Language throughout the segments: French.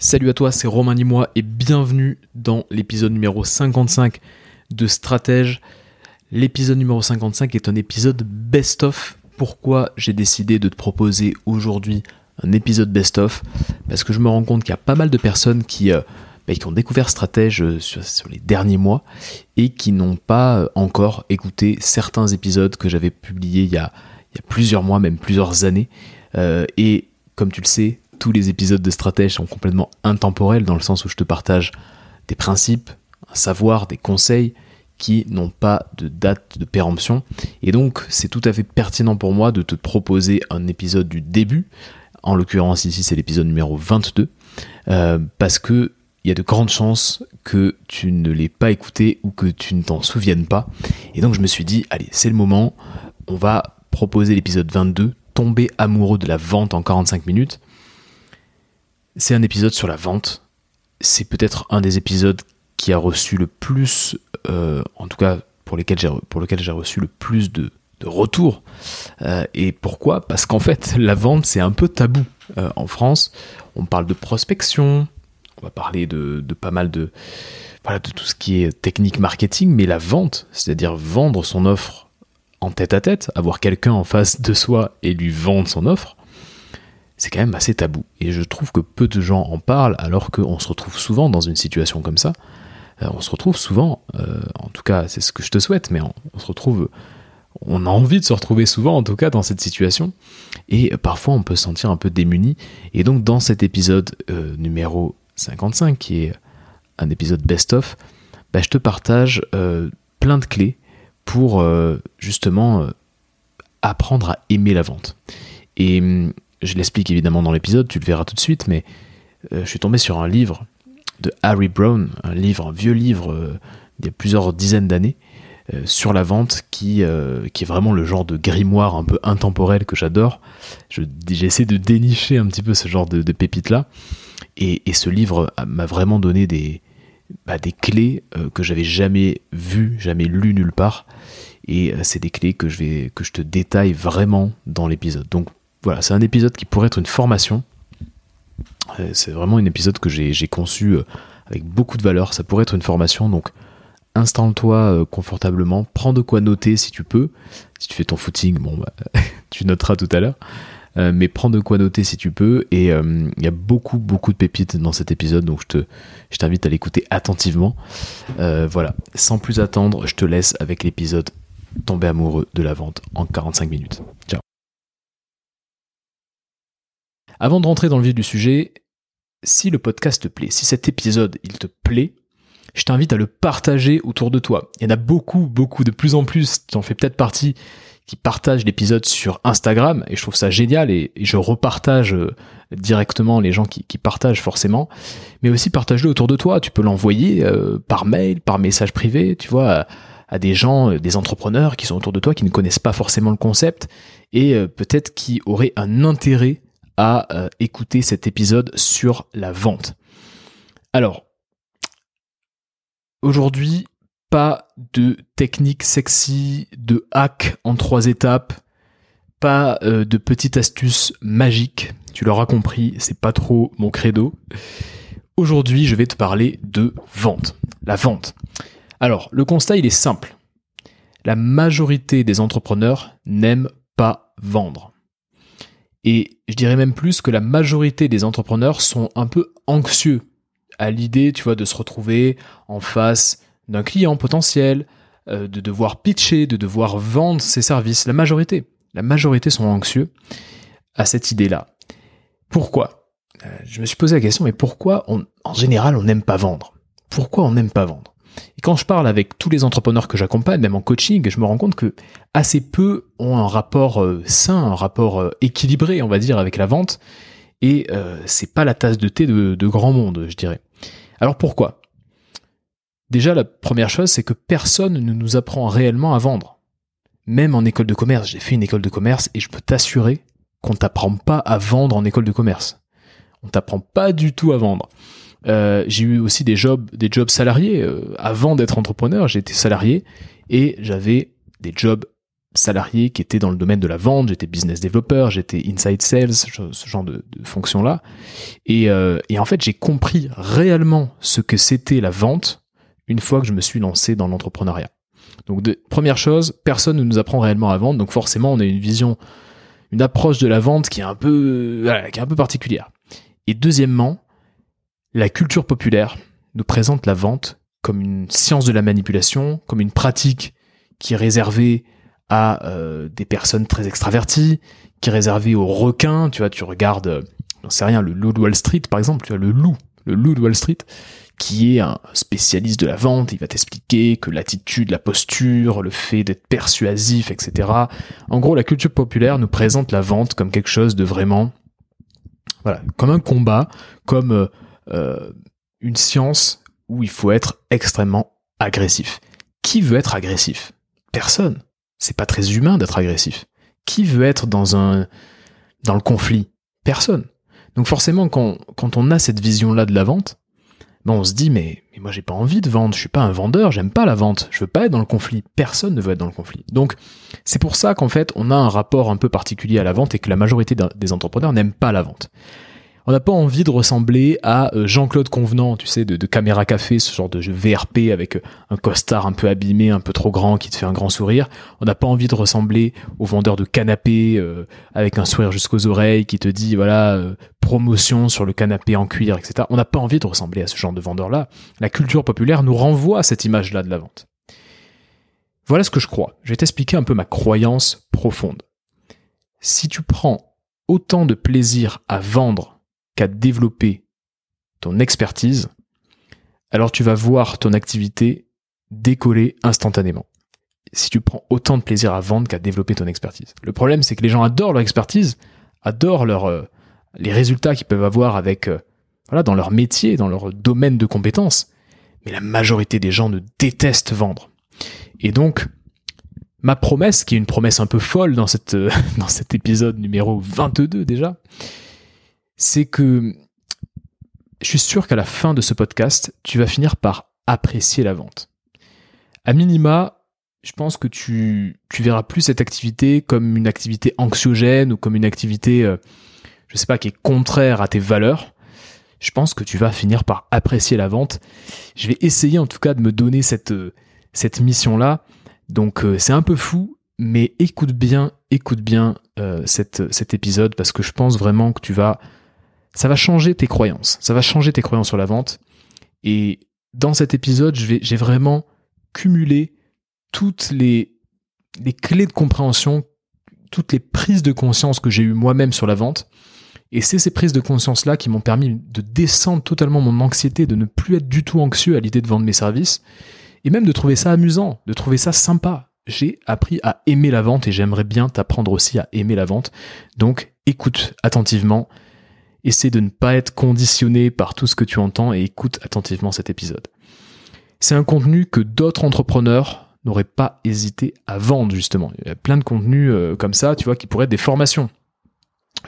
Salut à toi, c'est Romain Nimois et bienvenue dans l'épisode numéro 55 de Stratège. L'épisode numéro 55 est un épisode best-of. Pourquoi j'ai décidé de te proposer aujourd'hui un épisode best-of? Parce que je me rends compte qu'il y a pas mal de personnes qui, euh, bah, ont découvert Stratège euh, sur, les derniers mois et qui n'ont pas euh, encore écouté certains épisodes que j'avais publiés il y, a, plusieurs mois, même plusieurs années. Et comme tu le sais, tous les épisodes de Stratège sont complètement intemporels dans le sens où je te partage des principes, un savoir, des conseils qui n'ont pas de date de péremption. Et donc, c'est tout à fait pertinent pour moi de te proposer un épisode du début. En l'occurrence, ici, c'est l'épisode numéro 22. Euh, parce que il y a de grandes chances que tu ne l'aies pas écouté ou que tu ne t'en souviennes pas. Et donc, je me suis dit, allez, c'est le moment. On va proposer l'épisode 22, tomber amoureux de la vente en 45 minutes. C'est un épisode sur la vente. C'est peut-être un des épisodes qui a reçu le plus, euh, en tout cas pour, lesquels pour lequel j'ai reçu le plus de, retours. Euh, et pourquoi? Parce qu'en fait, la vente, c'est un peu tabou euh, en France. On parle de prospection, on va parler de, pas mal de, de tout ce qui est technique marketing, mais la vente, c'est-à-dire vendre son offre en tête à tête, avoir quelqu'un en face de soi et lui vendre son offre, c'est quand même assez tabou. Et je trouve que peu de gens en parlent alors qu'on se retrouve souvent dans une situation comme ça. Euh, on se retrouve souvent, euh, en tout cas c'est ce que je te souhaite, mais on, se retrouve, on a envie de se retrouver souvent en tout cas dans cette situation. Et parfois on peut se sentir un peu démuni. Et donc dans cet épisode euh, numéro 55, qui est un épisode best-of, bah, je te partage plein de clés pour justement apprendre à aimer la vente. Et hum, je l'explique évidemment dans l'épisode, tu le verras tout de suite, mais euh, je suis tombé sur un livre de Harry Brown, un livre, un vieux livre euh, il y a plusieurs dizaines d'années, euh, sur la vente, qui, qui est vraiment le genre de grimoire un peu intemporel que j'adore. J'essaie de dénicher un petit peu ce genre de, de pépites-là. Et, et, ce livre m'a vraiment donné des, bah, des clés que j'avais jamais vues, jamais lues nulle part. Et c'est des clés que je, vais, que je te détaille vraiment dans l'épisode. Donc voilà, c'est un épisode qui pourrait être une formation. C'est vraiment un épisode que j'ai conçu euh, avec beaucoup de valeur. Ça pourrait être une formation, donc installe-toi euh, confortablement. Prends de quoi noter si tu peux. Si tu fais ton footing, bon, bah, tu noteras tout à l'heure. Euh, mais prends de quoi noter si tu peux. Et il y a beaucoup, beaucoup de pépites dans cet épisode, donc je, te, je t'invite à l'écouter attentivement. Voilà, sans plus attendre, je te laisse avec l'épisode Tomber amoureux de la vente en 45 minutes. Ciao. Avant de rentrer dans le vif du sujet, si le podcast te plaît, si cet épisode il te plaît, je t'invite à le partager autour de toi. Il y en a beaucoup, beaucoup, de plus en plus, tu en fais peut-être partie, qui partagent l'épisode sur Instagram, et je trouve ça génial, et, je repartage directement les gens qui, partagent forcément, mais aussi partage-le autour de toi. Tu peux l'envoyer euh, par mail, par message privé, tu vois, à, des gens, des entrepreneurs qui sont autour de toi, qui ne connaissent pas forcément le concept, et euh, peut-être qui auraient un intérêt à euh, écouter cet épisode sur la vente. Alors, aujourd'hui, pas de technique sexy, de hack en trois étapes, pas euh, de petites astuces magiques. Tu l'auras compris, c'est pas trop mon credo. Aujourd'hui, je vais te parler de vente. La vente. Alors, le constat, il est simple. La majorité des entrepreneurs n'aiment pas vendre. Et je dirais même plus que la majorité des entrepreneurs sont un peu anxieux à l'idée, tu vois, de se retrouver en face d'un client potentiel, euh, de devoir pitcher, de devoir vendre ses services. La majorité, la majorité sont anxieux à cette idée-là. Pourquoi? Euh, Je me suis posé la question, mais pourquoi en général on n'aime pas vendre? Pourquoi on n'aime pas vendre? Et quand je parle avec tous les entrepreneurs que j'accompagne, même en coaching, je me rends compte que assez peu ont un rapport euh, sain, un rapport euh, équilibré, on va dire, avec la vente. Et euh, c'est pas la tasse de thé de, de grand monde, je dirais. Alors pourquoi? Déjà, la première chose, c'est que personne ne nous apprend réellement à vendre. Même en école de commerce, j'ai fait une école de commerce et je peux t'assurer qu'on t'apprend pas à vendre en école de commerce. On t'apprend pas du tout à vendre. Euh, j'ai eu aussi des jobs, des jobs salariés. Euh, avant d'être entrepreneur, j'étais salarié et j'avais des jobs salarié qui était dans le domaine de la vente, j'étais business developer, j'étais inside sales, ce genre de, de fonction-là. Et, euh, et en fait, j'ai compris réellement ce que c'était la vente une fois que je me suis lancé dans l'entrepreneuriat. Donc, première chose, personne ne nous apprend réellement à vendre, donc forcément, on a une vision, une approche de la vente qui est un peu, voilà, qui est un peu particulière. Et deuxièmement, la culture populaire nous présente la vente comme une science de la manipulation, comme une pratique qui est réservée à euh, des personnes très extraverties, qui est réservée aux requins. Tu vois, tu regardes, euh, j'en sais rien, le loup de Wall Street par exemple, tu vois, le loup, le loup de Wall Street, qui est un spécialiste de la vente, il va t'expliquer que l'attitude, la posture, le fait d'être persuasif, etc. En gros, la culture populaire nous présente la vente comme quelque chose de vraiment, voilà, comme un combat, comme euh, une science où il faut être extrêmement agressif. Qui veut être agressif? Personne. C'est pas très humain d'être agressif. Qui veut être dans un dans le conflit? Personne. Donc forcément, quand, quand on a cette vision-là de la vente, ben on se dit mais, mais moi j'ai pas envie de vendre, je suis pas un vendeur, j'aime pas la vente, je veux pas être dans le conflit. Personne ne veut être dans le conflit. Donc c'est pour ça qu'en fait on a un rapport un peu particulier à la vente et que la majorité des entrepreneurs n'aiment pas la vente on n'a pas envie de ressembler à euh, Jean-Claude Convenant, tu sais, de, Caméra Café, ce genre de jeu VRP avec euh, un costard un peu abîmé, un peu trop grand qui te fait un grand sourire. On n'a pas envie de ressembler au vendeur de canapé euh, avec un sourire jusqu'aux oreilles qui te dit voilà promotion sur le canapé en cuir, etc. On n'a pas envie de ressembler à ce genre de vendeur-là. La culture populaire nous renvoie à cette image-là de la vente. Voilà ce que je crois. Je vais t'expliquer un peu ma croyance profonde. Si tu prends autant de plaisir à vendre qu'à développer ton expertise, alors tu vas voir ton activité décoller instantanément. Si tu prends autant de plaisir à vendre qu'à développer ton expertise. Le problème, c'est que les gens adorent leur expertise, adorent leur, euh, les résultats qu'ils peuvent avoir avec, euh, voilà, dans leur métier, dans leur domaine de compétences. Mais la majorité des gens ne détestent vendre. Et donc, ma promesse, qui est une promesse un peu folle dans, cette, dans cet épisode numéro 22 déjà, c'est que je suis sûr qu'à la fin de ce podcast, tu vas finir par apprécier la vente. À minima, je pense que tu, tu verras plus cette activité comme une activité anxiogène ou comme une activité, euh, je sais pas, qui est contraire à tes valeurs. Je pense que tu vas finir par apprécier la vente. Je vais essayer en tout cas de me donner cette, euh, mission-là. Donc euh, c'est un peu fou, mais écoute bien, écoute bien cette, cet épisode parce que je pense vraiment que tu vas ça va changer tes croyances. Ça va changer tes croyances sur la vente. Et dans cet épisode, j'ai vraiment cumulé toutes les, clés de compréhension, toutes les prises de conscience que j'ai eues moi-même sur la vente. Et c'est ces prises de conscience-là qui m'ont permis de descendre totalement mon anxiété, de ne plus être du tout anxieux à l'idée de vendre mes services, et même de trouver ça amusant, de trouver ça sympa. J'ai appris à aimer la vente et j'aimerais bien t'apprendre aussi à aimer la vente. Donc écoute attentivement essaie de ne pas être conditionné par tout ce que tu entends et écoute attentivement cet épisode. C'est un contenu que d'autres entrepreneurs n'auraient pas hésité à vendre justement. Il y a plein de contenus euh, comme ça, tu vois, qui pourraient être des formations.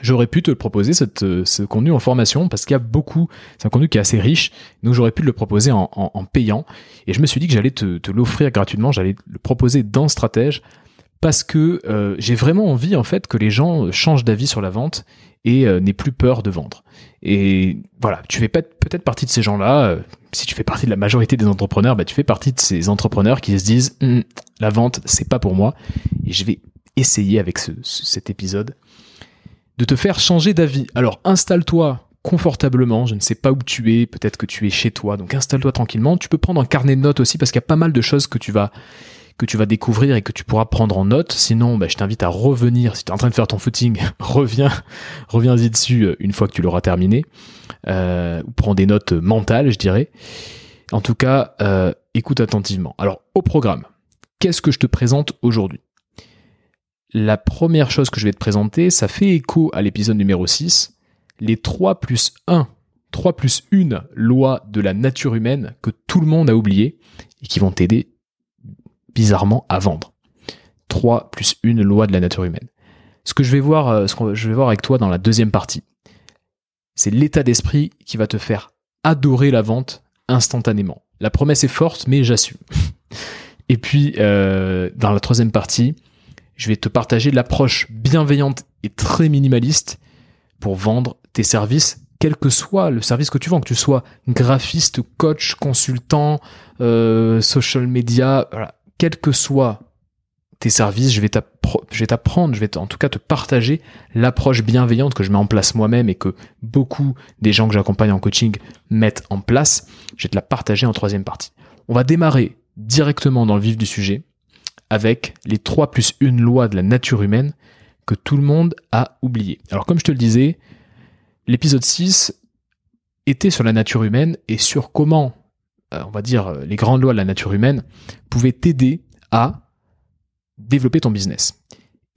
J'aurais pu te proposer cette, euh, ce contenu en formation parce qu'il y a beaucoup, c'est un contenu qui est assez riche, donc j'aurais pu le proposer en, payant. Et je me suis dit que j'allais te, te l'offrir gratuitement, j'allais le proposer dans Stratège parce que euh, j'ai vraiment envie en fait que les gens changent d'avis sur la vente et euh, plus peur de vendre. Et voilà, tu fais peut-être partie de ces gens-là. Euh, si tu fais partie de la majorité des entrepreneurs, bah, tu fais partie de ces entrepreneurs qui se disent hum, la vente, c'est pas pour moi. Et je vais essayer avec ce, cet épisode de te faire changer d'avis. Alors installe-toi confortablement, je ne sais pas où tu es, peut-être que tu es chez toi, donc installe-toi tranquillement. Tu peux prendre un carnet de notes aussi parce qu'il y a pas mal de choses que tu vas que tu vas découvrir et que tu pourras prendre en note. Sinon, bah, je t'invite à revenir. Si tu es en train de faire ton footing, reviens, reviens-y dessus euh, une fois que tu l'auras terminé. Euh, prends des notes mentales, je dirais. En tout cas, euh, écoute attentivement. Alors, au programme, qu'est-ce que je te présente aujourd'hui? La première chose que je vais te présenter, ça fait écho à l'épisode numéro 6, les 3 plus 1, 3 plus 1 loi de la nature humaine que tout le monde a oublié et qui vont t'aider bizarrement à vendre. 3 plus une loi de la nature humaine. Ce que je vais voir, euh, ce que je voir avec toi dans la deuxième partie, c'est l'état d'esprit qui va te faire adorer la vente instantanément. La promesse est forte, mais j'assume. Et puis, euh, dans la troisième partie, je vais te partager l'approche bienveillante et très minimaliste pour vendre tes services, quel que soit le service que tu vends, que tu sois graphiste, coach, consultant, euh, social media, voilà, quel que soit tes services, je vais t'apprendre, je vais en tout cas te partager l'approche bienveillante que je mets en place moi-même et que beaucoup des gens que j'accompagne en coaching mettent en place. Je vais te la partager en troisième partie. On va démarrer directement dans le vif du sujet avec les 3 plus 1 lois de la nature humaine que tout le monde a oublié. Alors comme je te le disais, l'épisode 6 était sur la nature humaine et sur comment, on va dire, les grandes lois de la nature humaine pouvaient t'aider à développer ton business.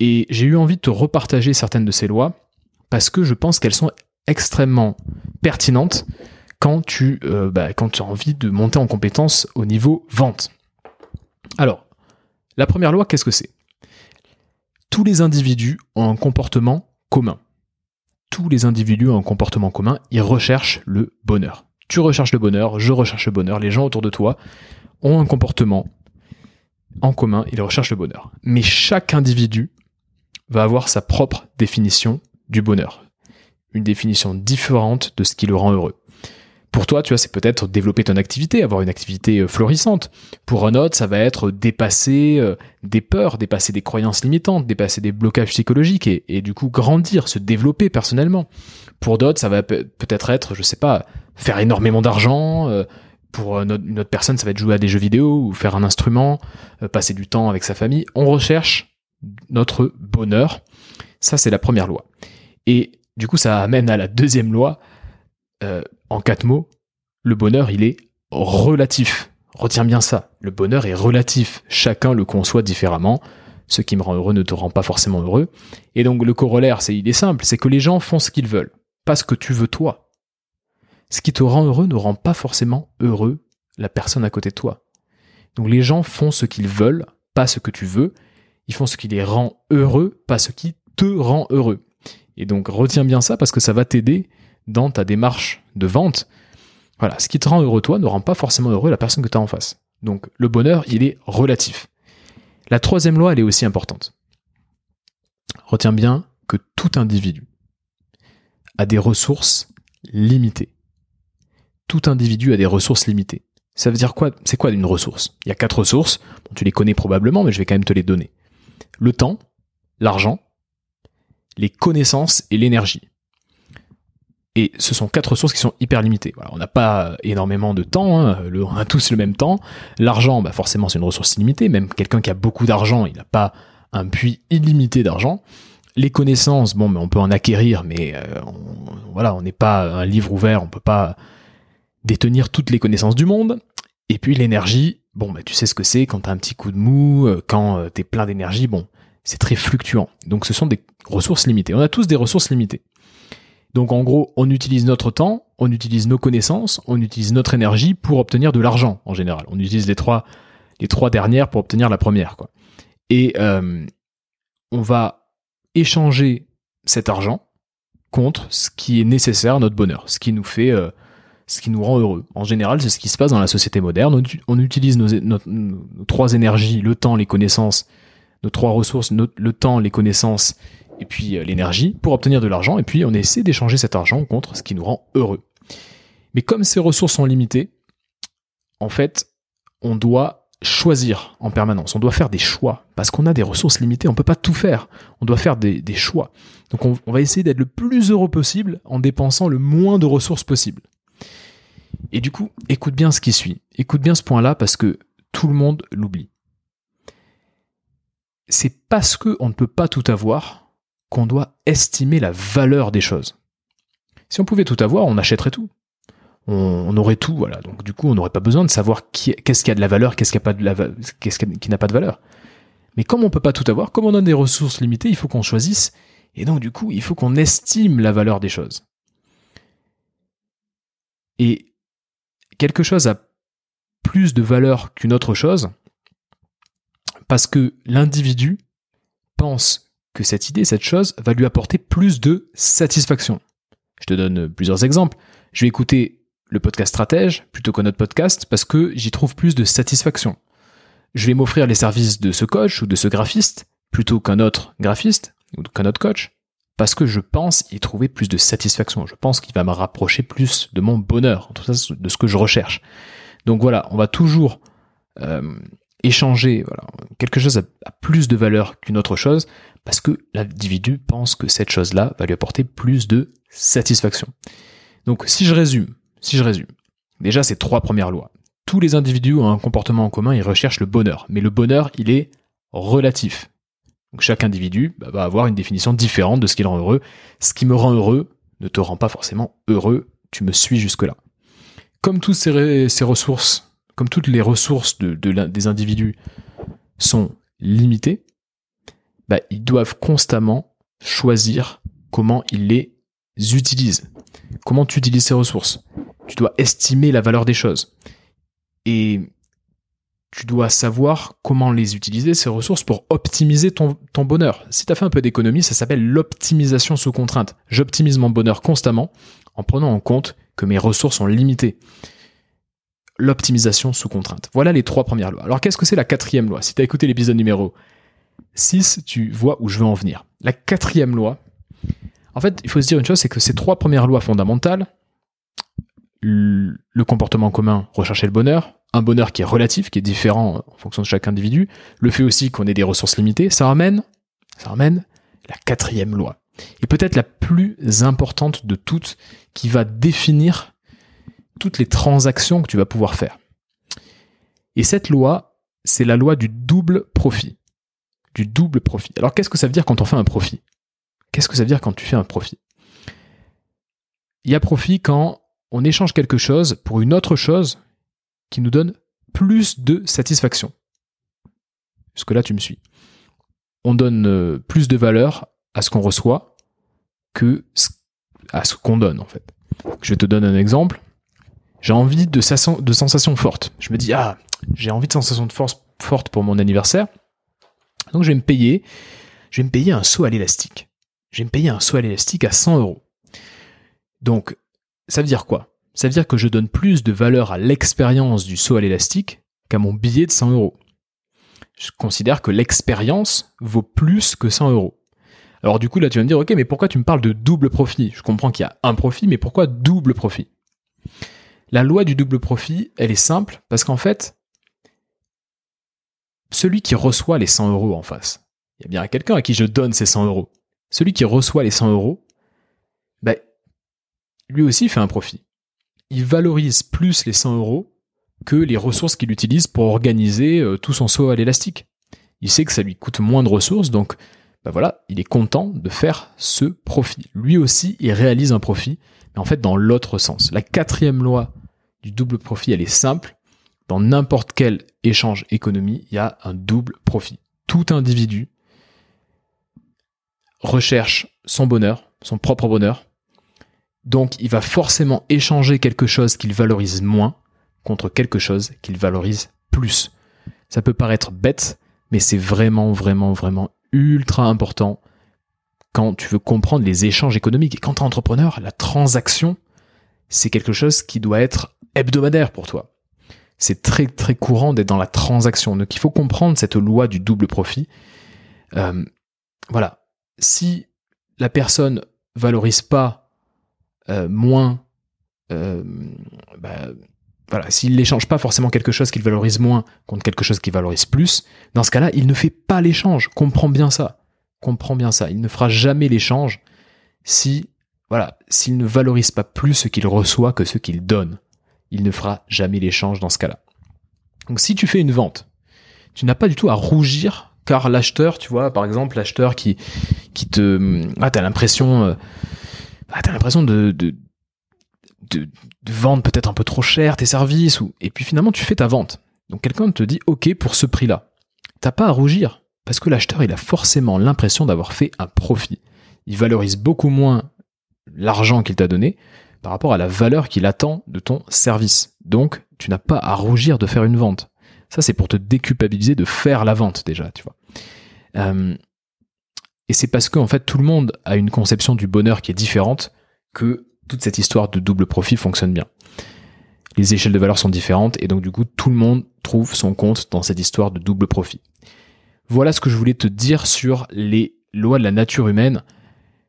Et j'ai eu envie de te repartager certaines de ces lois parce que je pense qu'elles sont extrêmement pertinentes quand tu, euh, bah, as envie de monter en compétence au niveau vente. Alors, la première loi, qu'est-ce que c'est? Tous les individus ont un comportement commun. Tous les individus ont un comportement commun, ils recherchent le bonheur. Tu recherches le bonheur, je recherche le bonheur, les gens autour de toi ont un comportement en commun, ils recherchent le bonheur. Mais chaque individu va avoir sa propre définition du bonheur. Une définition différente de ce qui le rend heureux. Pour toi, tu vois, c'est peut-être développer ton activité, avoir une activité euh, florissante. Pour un autre, ça va être dépasser euh, des peurs, dépasser des croyances limitantes, dépasser des blocages psychologiques et, du coup grandir, se développer personnellement. Pour d'autres, ça va peut-être être, je sais pas, faire énormément d'argent, euh, pour une autre personne, ça va être jouer à des jeux vidéo ou faire un instrument, euh, passer du temps avec sa famille. On recherche notre bonheur. Ça, c'est la première loi. Et du coup, ça amène à la deuxième loi. Euh, en quatre mots, le bonheur, il est relatif. Retiens bien ça. Le bonheur est relatif. Chacun le conçoit différemment. Ce qui me rend heureux ne te rend pas forcément heureux. Et donc, le corollaire, c'est, il est simple. C'est que les gens font ce qu'ils veulent. Pas ce que tu veux toi ce qui te rend heureux ne rend pas forcément heureux la personne à côté de toi. Donc les gens font ce qu'ils veulent, pas ce que tu veux. Ils font ce qui les rend heureux, pas ce qui te rend heureux. Et donc retiens bien ça parce que ça va t'aider dans ta démarche de vente. Voilà, ce qui te rend heureux toi ne rend pas forcément heureux la personne que tu as en face. Donc le bonheur, il est relatif. La troisième loi, elle est aussi importante. Retiens bien que tout individu a des ressources limitées tout individu a des ressources limitées. Ça veut dire quoi C'est quoi une ressource? Il y a quatre ressources, tu les connais probablement, mais je vais quand même te les donner. Le temps, l'argent, les connaissances et l'énergie. Et ce sont quatre ressources qui sont hyper limitées. on n'a pas énormément de temps, hein, on a tous le même temps. L'argent, bah forcément, c'est une ressource illimitée. Même quelqu'un qui a beaucoup d'argent, il n'a pas un puits illimité d'argent. Les connaissances, bon, mais on peut en acquérir, mais euh, voilà, on n'est pas un livre ouvert, on peut pas détenir toutes les connaissances du monde. Et puis l'énergie, bon, bah, tu sais ce que c'est quand t'as un petit coup de mou, euh, quand euh, t'es plein d'énergie, bon, c'est très fluctuant. Donc ce sont des ressources limitées. On a tous des ressources limitées. Donc en gros, on utilise notre temps, on utilise nos connaissances, on utilise notre énergie pour obtenir de l'argent en général. On utilise les trois, les trois dernières pour obtenir la première. Quoi. Et on va échanger cet argent contre ce qui est nécessaire à notre bonheur, ce qui nous fait ce qui nous rend heureux. En général, c'est ce qui se passe dans la société moderne. On, utilise nos, trois énergies, le temps, les connaissances, nos trois ressources, le temps, les connaissances et puis euh, l'énergie pour obtenir de l'argent. Et puis on essaie d'échanger cet argent contre ce qui nous rend heureux. Mais comme ces ressources sont limitées, en fait, on doit choisir en permanence. On doit faire des choix parce qu'on a des ressources limitées. On peut pas tout faire. On doit faire des, choix. Donc on va essayer d'être le plus heureux possible en dépensant le moins de ressources possible. Et du coup, écoute bien ce qui suit. Écoute bien ce point-là parce que tout le monde l'oublie. C'est parce qu'on ne peut pas tout avoir qu'on doit estimer la valeur des choses. Si on pouvait tout avoir, on achèterait tout. On, aurait tout, voilà. Donc du coup, on n'aurait pas besoin de savoir qu'est-ce qui a de la valeur, qu'est-ce qui n'a pas de valeur. Mais comme on peut pas tout avoir, comme on a des ressources limitées, il faut qu'on choisisse. Et donc du coup, il faut qu'on estime la valeur des choses. Et quelque chose a plus de valeur qu'une autre chose parce que l'individu pense que cette idée, cette chose, va lui apporter plus de satisfaction. Je te donne plusieurs exemples. Je vais écouter le podcast stratège plutôt qu'un autre podcast parce que j'y trouve plus de satisfaction. Je vais m'offrir les services de ce coach ou de ce graphiste plutôt qu'un autre graphiste ou qu'un autre coach parce que je pense y trouver plus de satisfaction. Je pense qu'il va me rapprocher plus de mon bonheur, en tout cas de ce que je recherche. Donc voilà, on va toujours euh, échanger quelque chose a, plus de valeur qu'une autre chose parce que l'individu pense que cette chose-là va lui apporter plus de satisfaction. Donc si je résume, si je résume, déjà ces trois premières lois. Tous les individus ont un comportement en commun, ils recherchent le bonheur, mais le bonheur, il est relatif. Donc chaque individu bah, va avoir une définition différente de ce qui le rend heureux. Ce qui me rend heureux ne te rend pas forcément heureux, tu me suis jusque-là. Comme toutes ces, ces ressources comme toutes les ressources de, des individus sont limitées, bah, ils doivent constamment choisir comment ils les utilisent. Comment tu utilises ces ressources? Tu dois estimer la valeur des choses. Et tu dois savoir comment les utiliser, ces ressources, pour optimiser ton, bonheur. Si tu as fait un peu d'économie, ça s'appelle l'optimisation sous contrainte. J'optimise mon bonheur constamment en prenant en compte que mes ressources sont limitées l'optimisation sous contrainte. Voilà les trois premières lois. Alors qu'est-ce que c'est la quatrième loi? Si tu as écouté l'épisode numéro 6, tu vois où je veux en venir. La quatrième loi, en fait, il faut se dire une chose, c'est que ces trois premières lois fondamentales, le comportement commun, rechercher le bonheur, un bonheur qui est relatif, qui est différent en fonction de chaque individu, le fait aussi qu'on ait des ressources limitées, ça ramène, ça ramène la quatrième loi. Et peut-être la plus importante de toutes, qui va définir toutes les transactions que tu vas pouvoir faire. Et cette loi, c'est la loi du double profit. Du double profit. Alors qu'est-ce que ça veut dire quand on fait un profit? Qu'est-ce que ça veut dire quand tu fais un profit? Il y a profit quand on échange quelque chose pour une autre chose qui nous donne plus de satisfaction. Parce que là, tu me suis. On donne euh, plus de valeur à ce qu'on reçoit que à ce qu'on donne, en fait. Je te donne un exemple j'ai envie de, de sensations fortes. Je me dis, ah, j'ai envie de sensations de force fortes pour mon anniversaire. Donc je vais me payer, je vais me payer un saut à l'élastique. Je vais me payer un saut à l'élastique à 100 euros. Donc, ça veut dire quoi? Ça veut dire que je donne plus de valeur à l'expérience du saut à l'élastique qu'à mon billet de 100 euros. Je considère que l'expérience vaut plus que 100 euros. Alors du coup, là, tu vas me dire, ok, mais pourquoi tu me parles de double profit? Je comprends qu'il y a un profit, mais pourquoi double profit? La loi du double profit, elle est simple parce qu'en fait, celui qui reçoit les 100 euros en face, il y a bien quelqu'un à qui je donne ces 100 euros. Celui qui reçoit les 100 euros, ben, lui aussi fait un profit. Il valorise plus les 100 euros que les ressources qu'il utilise pour organiser euh, tout son saut à l'élastique. Il sait que ça lui coûte moins de ressources, donc ben voilà, il est content de faire ce profit. Lui aussi, il réalise un profit, mais en fait dans l'autre sens. La quatrième loi du double profit, elle est simple. Dans n'importe quel échange économie, il y a un double profit. Tout individu recherche son bonheur, son propre bonheur. Donc, il va forcément échanger quelque chose qu'il valorise moins contre quelque chose qu'il valorise plus. Ça peut paraître bête, mais c'est vraiment, vraiment, vraiment ultra important quand tu veux comprendre les échanges économiques. Et quand tu es entrepreneur, la transaction, c'est quelque chose qui doit être hebdomadaire pour toi. C'est très très courant d'être dans la transaction. Donc il faut comprendre cette loi du double profit. Euh, voilà. Si la personne valorise pas euh, moins, euh, bah, voilà, s'il n'échange pas forcément quelque chose qu'il valorise moins contre quelque chose qu'il valorise plus, dans ce cas-là, il ne fait pas l'échange. Comprends bien ça. Comprends bien ça. Il ne fera jamais l'échange si, voilà, s'il ne valorise pas plus ce qu'il reçoit que ce qu'il donne il ne fera jamais l'échange dans ce cas-là. Donc si tu fais une vente, tu n'as pas du tout à rougir car l'acheteur, tu vois, par exemple, l'acheteur qui, te, ah, t'as l'impression, euh, ah, t'as l'impression de, de, de, vendre peut-être un peu trop cher tes services ou, et puis finalement tu fais ta vente. Donc quelqu'un te dit, OK, pour ce prix-là. T'as pas à rougir parce que l'acheteur, il a forcément l'impression d'avoir fait un profit. Il valorise beaucoup moins l'argent qu'il t'a donné par rapport à la valeur qu'il attend de ton service. Donc, tu n'as pas à rougir de faire une vente. Ça, c'est pour te déculpabiliser de faire la vente déjà, tu vois. Euh, et c'est parce qu'en fait, tout le monde a une conception du bonheur qui est différente que toute cette histoire de double profit fonctionne bien. Les échelles de valeur sont différentes et donc du coup, tout le monde trouve son compte dans cette histoire de double profit. Voilà ce que je voulais te dire sur les lois de la nature humaine.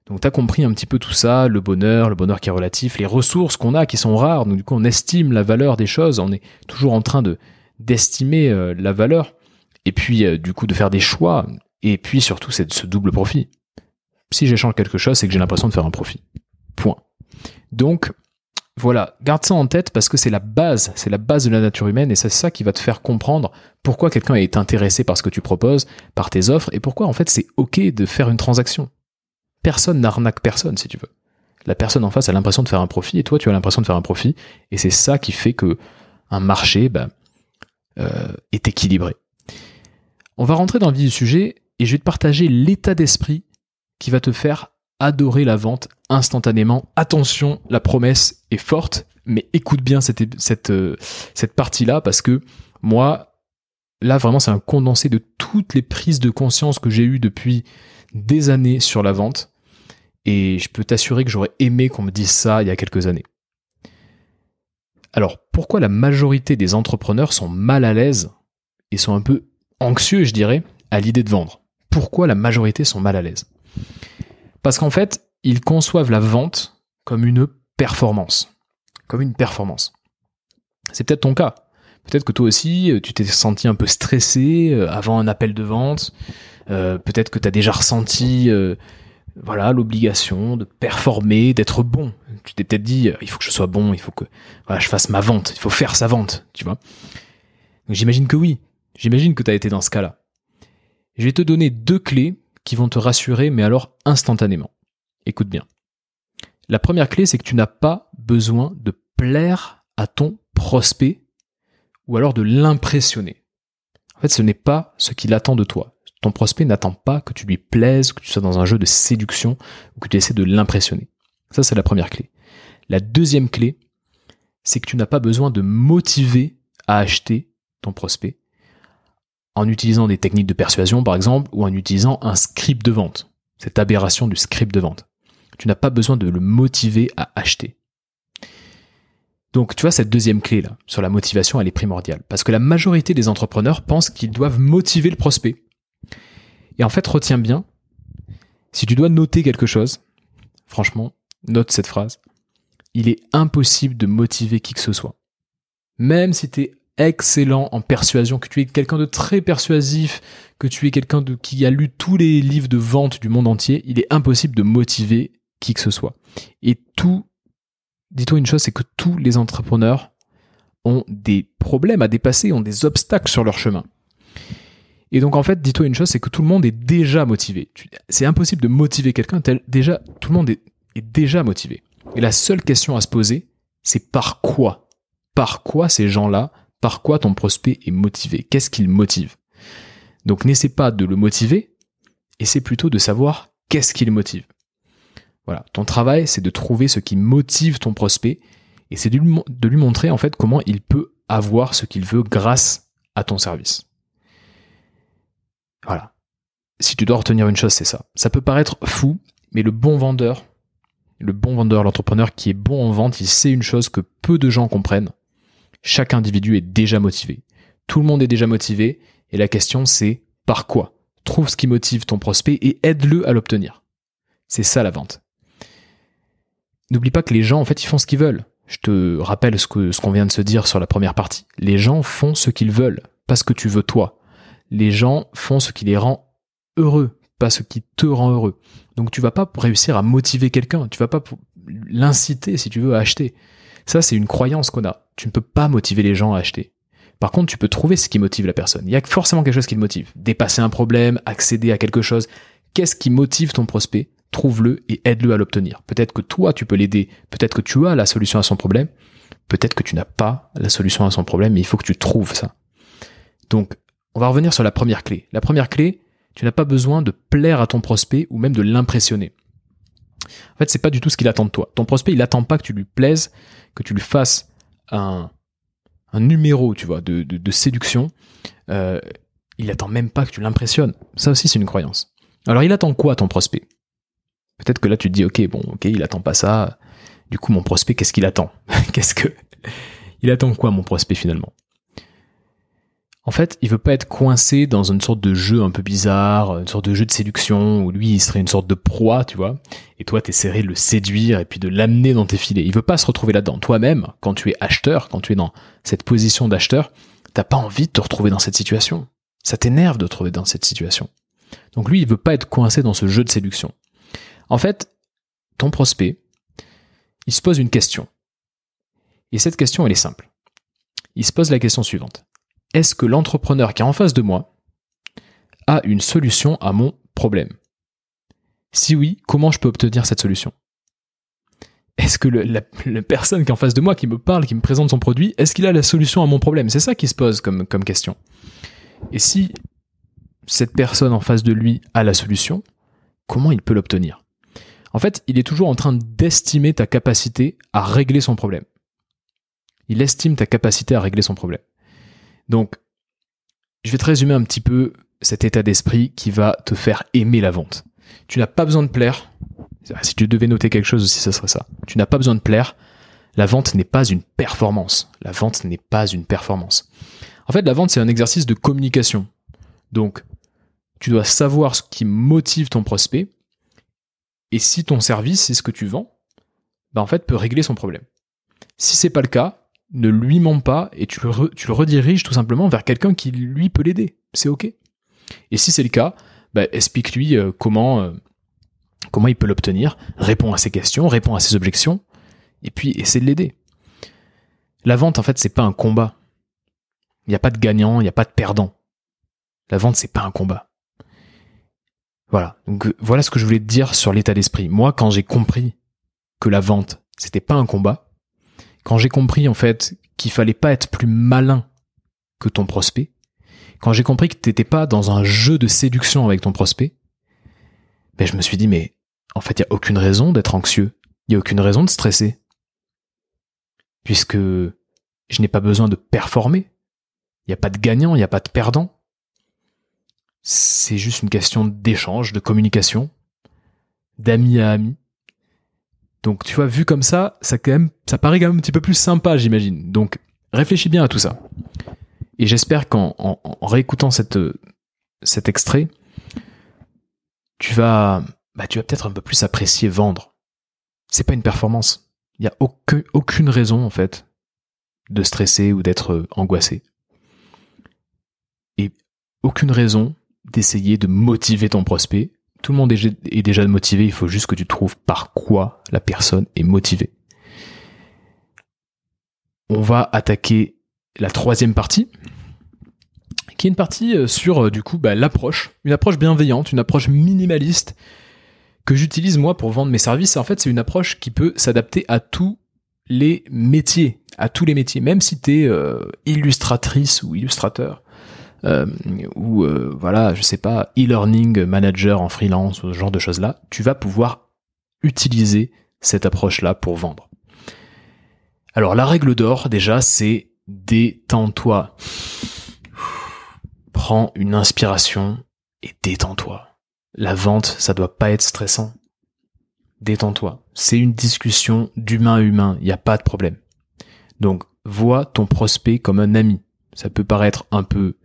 Donc tu as compris un petit peu tout ça, le bonheur, le bonheur qui est relatif, les ressources qu'on a qui sont rares, donc du coup on estime la valeur des choses, on est toujours en train de d'estimer euh, la valeur, et puis euh, du coup de faire des choix, et puis surtout c'est ce double profit. Si j'échange quelque chose, c'est que j'ai l'impression de faire un profit. Point. Donc voilà, garde ça en tête parce que c'est la base, c'est la base de la nature humaine et c'est ça qui va te faire comprendre pourquoi quelqu'un est intéressé par ce que tu proposes, par tes offres et pourquoi en fait c'est ok de faire une transaction. Personne n'arnaque personne si tu veux. La personne en face a l'impression de faire un profit et toi tu as l'impression de faire un profit et c'est ça qui fait que un marché bah, euh, est équilibré. On va rentrer dans le vif du sujet et je vais te partager l'état d'esprit qui va te faire adorer la vente instantanément. Attention, la promesse est forte, mais écoute bien cette, cette, euh, cette partie-là parce que moi, là vraiment c'est un condensé de toutes les prises de conscience que j'ai eues depuis des années sur la vente. Et je peux t'assurer que j'aurais aimé qu'on me dise ça il y a quelques années. Alors, pourquoi la majorité des entrepreneurs sont mal à l'aise et sont un peu anxieux, je dirais, à l'idée de vendre? Pourquoi la majorité sont mal à l'aise parce qu'en fait, ils conçoivent la vente comme une performance. Comme une performance. C'est peut-être ton cas. Peut-être que toi aussi, euh, tu t'es senti un peu stressé euh, avant un appel de vente. Euh, peut-être que tu as déjà ressenti voilà l'obligation de performer, d'être bon. Tu t'es peut-être dit, il faut que je sois bon, il faut que je fasse ma vente, il faut faire sa vente, tu vois. J'imagine que oui. J'imagine que tu as été dans ce cas-là. Je vais te donner deux clés qui vont te rassurer, mais alors instantanément. Écoute bien. La première clé, c'est que tu n'as pas besoin de plaire à ton prospect ou alors de l'impressionner. En fait, ce n'est pas ce qu'il attend de toi. Ton prospect n'attend pas que tu lui plaises, que tu sois dans un jeu de séduction ou que tu essaies de l'impressionner. Ça, c'est la première clé. La deuxième clé, c'est que tu n'as pas besoin de motiver à acheter ton prospect en utilisant des techniques de persuasion par exemple, ou en utilisant un script de vente, cette aberration du script de vente. Tu n'as pas besoin de le motiver à acheter. Donc tu vois, cette deuxième clé là, sur la motivation, elle est primordiale. Parce que la majorité des entrepreneurs pensent qu'ils doivent motiver le prospect. Et en fait, retiens bien, si tu dois noter quelque chose, franchement, note cette phrase, il est impossible de motiver qui que ce soit. Même si tu es excellent en persuasion, que tu es quelqu'un de très persuasif, que tu es quelqu'un de qui a lu tous les livres de vente du monde entier, il est impossible de motiver qui que ce soit. Et tout, dis-toi une chose, c'est que tous les entrepreneurs ont des problèmes à dépasser, ont des obstacles sur leur chemin. Et donc en fait, dis-toi une chose, c'est que tout le monde est déjà motivé. C'est impossible de motiver quelqu'un, déjà tout le monde est, est déjà motivé. Et la seule question à se poser, c'est par quoi? Par quoi ces gens-là par quoi ton prospect est motivé? Qu'est-ce qu'il motive? Donc n'essaie pas de le motiver, essaie plutôt de savoir qu'est-ce qui le motive. Voilà, ton travail, c'est de trouver ce qui motive ton prospect et c'est de lui montrer en fait comment il peut avoir ce qu'il veut grâce à ton service. Voilà. Si tu dois retenir une chose, c'est ça. Ça peut paraître fou, mais le bon vendeur, le bon vendeur, l'entrepreneur qui est bon en vente, il sait une chose que peu de gens comprennent, chaque individu est déjà motivé. Tout le monde est déjà motivé, et la question c'est par quoi? Trouve ce qui motive ton prospect et aide-le à l'obtenir. C'est ça la vente. N'oublie pas que les gens, en fait, ils font ce qu'ils veulent. Je te rappelle ce qu'on vient de se dire sur la première partie. Les gens font ce qu'ils veulent, pas ce que tu veux toi. Les gens font ce qui les rend heureux, pas ce qui te rend heureux. Donc tu vas pas réussir à motiver quelqu'un, tu vas pas l'inciter, si tu veux, à acheter. Ça, c'est une croyance qu'on a. Tu ne peux pas motiver les gens à acheter. Par contre, tu peux trouver ce qui motive la personne. Il y a forcément quelque chose qui le motive. Dépasser un problème, accéder à quelque chose. Qu'est-ce qui motive ton prospect? Trouve-le et aide-le à l'obtenir. Peut-être que toi, tu peux l'aider. Peut-être que tu as la solution à son problème. Peut-être que tu n'as pas la solution à son problème, mais il faut que tu trouves ça. Donc, on va revenir sur la première clé. La première clé, tu n'as pas besoin de plaire à ton prospect ou même de l'impressionner. En fait, c'est pas du tout ce qu'il attend de toi. Ton prospect, il attend pas que tu lui plaises, que tu lui fasses un, numéro, tu vois, de, de, séduction, euh, il attend même pas que tu l'impressionnes. Ça aussi, c'est une croyance. Alors, il attend quoi ton prospect? Peut-être que là, tu te dis, ok, bon, ok, il attend pas ça. Du coup, mon prospect, qu'est-ce qu'il attend? Qu'est-ce que il attend quoi, mon prospect finalement? En fait, il veut pas être coincé dans une sorte de jeu un peu bizarre, une sorte de jeu de séduction où lui il serait une sorte de proie, tu vois, et toi t'essaierais de le séduire et puis de l'amener dans tes filets. Il veut pas se retrouver là-dedans. Toi-même, quand tu es acheteur, quand tu es dans cette position d'acheteur, t'as pas envie de te retrouver dans cette situation. Ça t'énerve de te trouver dans cette situation. Donc lui, il veut pas être coincé dans ce jeu de séduction. En fait, ton prospect, il se pose une question. Et cette question, elle est simple. Il se pose la question suivante. Est-ce que l'entrepreneur qui est en face de moi a une solution à mon problème? Si oui, comment je peux obtenir cette solution? Est-ce que la, personne qui est en face de moi, qui me parle, qui me présente son produit, est-ce qu'il a la solution à mon problème? C'est ça qui se pose comme, comme question. Et si cette personne en face de lui a la solution, comment il peut l'obtenir? En fait, il est toujours en train d'estimer ta capacité à régler son problème. Il estime ta capacité à régler son problème. Donc, je vais te résumer un petit peu cet état d'esprit qui va te faire aimer la vente. Tu n'as pas besoin de plaire. Si tu devais noter quelque chose aussi, ce serait ça. Tu n'as pas besoin de plaire. La vente n'est pas une performance. La vente n'est pas une performance. En fait, la vente, c'est un exercice de communication. Donc, tu dois savoir ce qui motive ton prospect. Et si ton service, c'est ce que tu vends, bah en fait, peut régler son problème. Si c'est pas le cas, ne lui ment pas et tu le, tu le rediriges tout simplement vers quelqu'un qui lui peut l'aider. C'est ok. Et si c'est le cas, bah, explique-lui euh, comment, euh, comment il peut l'obtenir, réponds à ses questions, réponds à ses objections, et puis essaie de l'aider. La vente, en fait, c'est pas un combat. Il n'y a pas de gagnant, il n'y a pas de perdant. La vente, c'est pas un combat. Voilà. Donc voilà ce que je voulais te dire sur l'état d'esprit. Moi, quand j'ai compris que la vente, c'était pas un combat, quand j'ai compris en fait qu'il fallait pas être plus malin que ton prospect, quand j'ai compris que t'étais pas dans un jeu de séduction avec ton prospect, ben je me suis dit mais en fait il y a aucune raison d'être anxieux, il y a aucune raison de stresser, puisque je n'ai pas besoin de performer, il n'y a pas de gagnant, il n'y a pas de perdant. C'est juste une question d'échange, de communication, d'ami à ami. Donc tu vois, vu comme ça, ça, quand ça paraît quand même un petit peu plus sympa, j'imagine. Donc réfléchis bien à tout ça. Et j'espère qu'en réécoutant cet extrait, tu vas, bah, tu vas peut-être un peu plus apprécier vendre. C'est pas une performance. Il n'y a aucun, aucune raison, en fait, de stresser ou d'être angoissé. Et aucune raison d'essayer de motiver ton prospect. Tout le monde est déjà motivé, il faut juste que tu trouves par quoi la personne est motivée. On va attaquer la troisième partie, qui est une partie euh, sur euh, du coup bah, l'approche, une approche bienveillante, une approche minimaliste que j'utilise moi pour vendre mes services. En fait, c'est une approche qui peut s'adapter à tous les métiers, à tous les métiers, même si tu es euh, illustratrice ou illustrateur, euh, ou euh, voilà, je sais pas, e-learning manager en freelance, ce genre de choses-là, tu vas pouvoir utiliser cette approche-là pour vendre. Alors la règle d'or, déjà, c'est détends-toi. Prends une inspiration et détends-toi. La vente, ça doit pas être stressant. Détends-toi. C'est une discussion d'humain à humain, il n'y a pas de problème. Donc, vois ton prospect comme un ami. Ça peut paraître un peu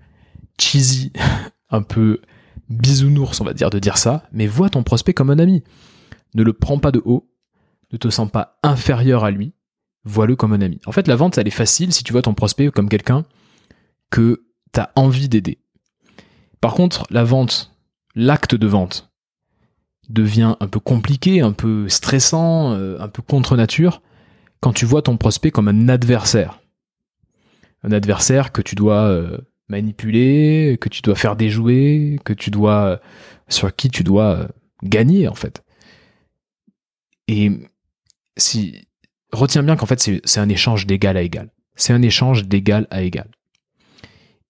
cheesy, un peu bisounours, on va dire, de dire ça, mais vois ton prospect comme un ami. Ne le prends pas de haut, ne te sens pas inférieur à lui, vois-le comme un ami. En fait, la vente, elle est facile si tu vois ton prospect comme quelqu'un que tu as envie d'aider. Par contre, la vente, l'acte de vente, devient un peu compliqué, un peu stressant, euh, un peu contre nature, quand tu vois ton prospect comme un adversaire. Un adversaire que tu dois euh, manipuler, que tu dois faire déjouer, que tu dois sur qui tu dois gagner en fait. Et si retiens bien qu'en fait c'est un échange d'égal à égal. C'est un échange d'égal à égal.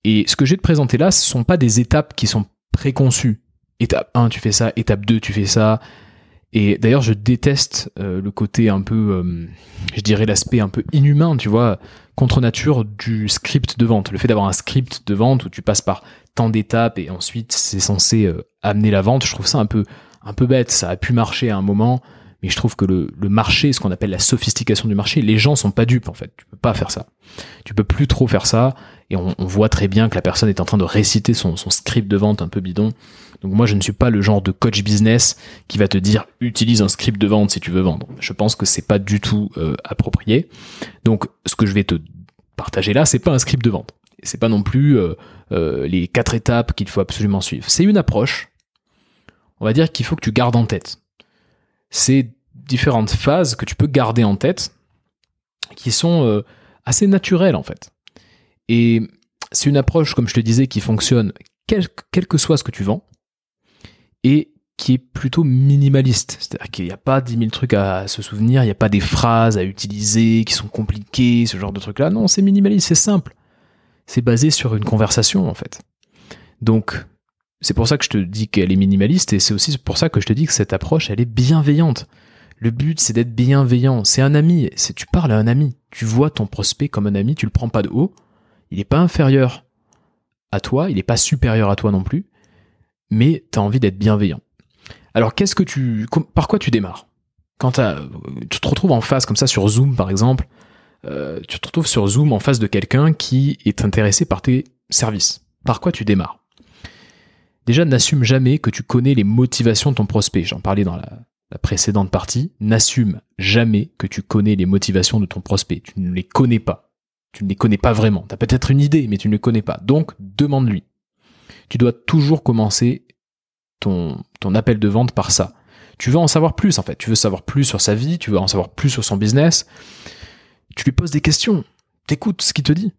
Et ce que je vais te présenter là, ce sont pas des étapes qui sont préconçues. Étape 1, tu fais ça, étape 2, tu fais ça. Et d'ailleurs, je déteste euh, le côté un peu, euh, je dirais l'aspect un peu inhumain, tu vois, contre nature du script de vente. Le fait d'avoir un script de vente où tu passes par tant d'étapes et ensuite c'est censé euh, amener la vente, je trouve ça un peu un peu bête. Ça a pu marcher à un moment, mais je trouve que le, marché, ce qu'on appelle la sophistication du marché, les gens sont pas dupes en fait. Tu peux pas faire ça. Tu peux plus trop faire ça. Et on, voit très bien que la personne est en train de réciter son script de vente un peu bidon. Donc moi, je ne suis pas le genre de coach business qui va te dire utilise un script de vente si tu veux vendre. Je pense que c'est pas du tout euh, approprié. Donc ce que je vais te partager là, c'est pas un script de vente. C'est pas non plus euh, euh, les quatre étapes qu'il faut absolument suivre. C'est une approche. On va dire qu'il faut que tu gardes en tête ces différentes phases que tu peux garder en tête, qui sont assez naturelles en fait. Et c'est une approche, comme je te disais, qui fonctionne quel, que soit ce que tu vends, et qui est plutôt minimaliste. C'est-à-dire qu'il n'y a pas 10 000 trucs à se souvenir, il n'y a pas des phrases à utiliser qui sont compliquées, ce genre de trucs-là. Non, c'est minimaliste, c'est simple. C'est basé sur une conversation en fait. Donc, c'est pour ça que je te dis qu'elle est minimaliste et c'est aussi pour ça que je te dis que cette approche, elle est bienveillante. Le but, c'est d'être bienveillant. C'est un ami. C'est tu parles à un ami. Tu vois ton prospect comme un ami. Tu le prends pas de haut. Il n'est pas inférieur à toi. Il n'est pas supérieur à toi non plus. Mais tu as envie d'être bienveillant. Alors, qu'est-ce que tu, par quoi tu démarres? Quand tu te retrouves en face comme ça sur Zoom, par exemple, euh, tu te retrouves sur Zoom en face de quelqu'un qui est intéressé par tes services. Par quoi tu démarres? Déjà, n'assume jamais que tu connais les motivations de ton prospect. J'en parlais dans la, précédente partie. N'assume jamais que tu connais les motivations de ton prospect. Tu ne les connais pas. Tu ne les connais pas vraiment. Tu as peut-être une idée, mais tu ne les connais pas. Donc, demande-lui. Tu dois toujours commencer ton, appel de vente par ça. Tu veux en savoir plus, en fait. Tu veux savoir plus sur sa vie, tu veux en savoir plus sur son business. Tu lui poses des questions. T'écoutes ce qu'il te dit.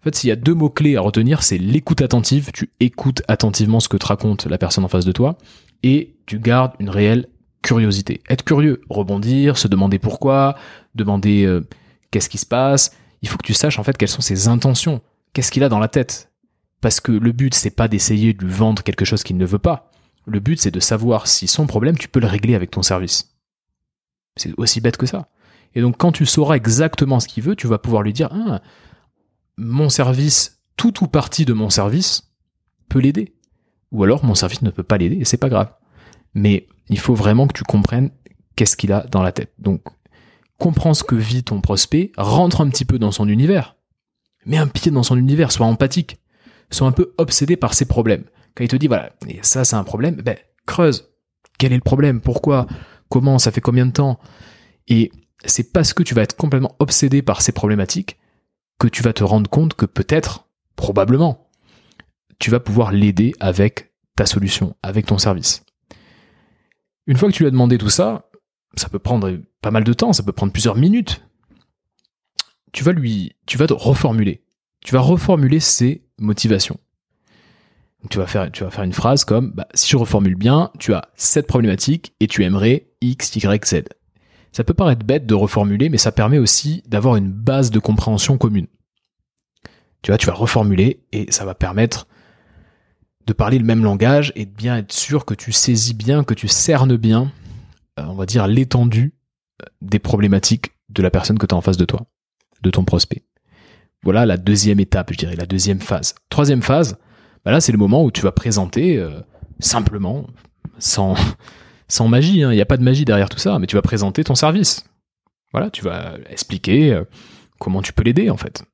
En fait, s'il y a deux mots-clés à retenir, c'est l'écoute attentive. Tu écoutes attentivement ce que te raconte la personne en face de toi et tu gardes une réelle curiosité. Être curieux, rebondir, se demander pourquoi, demander euh, qu'est-ce qui se passe. Il faut que tu saches en fait quelles sont ses intentions. Qu'est-ce qu'il a dans la tête Parce que le but, c'est pas d'essayer de lui vendre quelque chose qu'il ne veut pas. Le but, c'est de savoir si son problème, tu peux le régler avec ton service. C'est aussi bête que ça. Et donc, quand tu sauras exactement ce qu'il veut, tu vas pouvoir lui dire, ah, mon service, tout ou partie de mon service, peut l'aider. Ou alors mon service ne peut pas l'aider et c'est pas grave. Mais il faut vraiment que tu comprennes qu'est-ce qu'il a dans la tête. Donc, comprends ce que vit ton prospect, rentre un petit peu dans son univers. Mets un pied dans son univers, sois empathique. Sois un peu obsédé par ses problèmes. Quand il te dit, voilà, et ça c'est un problème, ben, creuse. Quel est le problème? Pourquoi? Comment? Ça fait combien de temps? Et c'est parce que tu vas être complètement obsédé par ces problématiques que tu vas te rendre compte que peut-être, probablement, tu vas pouvoir l'aider avec ta solution, avec ton service. Une fois que tu lui as demandé tout ça, ça peut prendre pas mal de temps, ça peut prendre plusieurs minutes. Tu vas lui, tu vas te reformuler. Tu vas reformuler ses motivations. Tu vas faire, tu vas faire une phrase comme, bah, si je reformule bien, tu as cette problématique et tu aimerais X, Y, Z. Ça peut paraître bête de reformuler, mais ça permet aussi d'avoir une base de compréhension commune. Tu vois, tu vas reformuler et ça va permettre de parler le même langage et de bien être sûr que tu saisis bien, que tu cernes bien, euh, on va dire, l'étendue euh, des problématiques de la personne que tu as en face de toi, de ton prospect. Voilà la deuxième étape, je dirais, la deuxième phase. Troisième phase, bah là c'est le moment où tu vas présenter euh, simplement, sans, sans magie, hein. il n'y a pas de magie derrière tout ça, mais tu vas présenter ton service. Voilà, tu vas expliquer euh, comment tu peux l'aider en fait.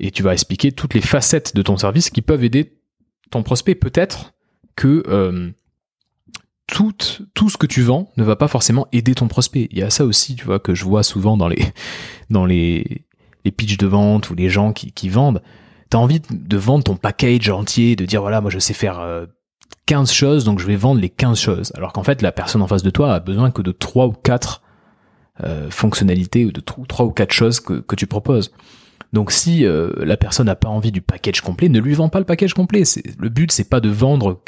Et tu vas expliquer toutes les facettes de ton service qui peuvent aider ton prospect. Peut-être que euh, tout, tout ce que tu vends ne va pas forcément aider ton prospect. Il y a ça aussi, tu vois, que je vois souvent dans les, dans les, les pitchs de vente ou les gens qui, qui vendent. T'as envie de vendre ton package entier, de dire voilà, moi je sais faire euh, 15 choses, donc je vais vendre les 15 choses. Alors qu'en fait, la personne en face de toi a besoin que de 3 ou 4 euh, fonctionnalités ou de 3 ou 4 choses que, tu proposes. Donc si euh, la personne n'a pas envie du package complet, ne lui vends pas le package complet. Le but, c'est pas de vendre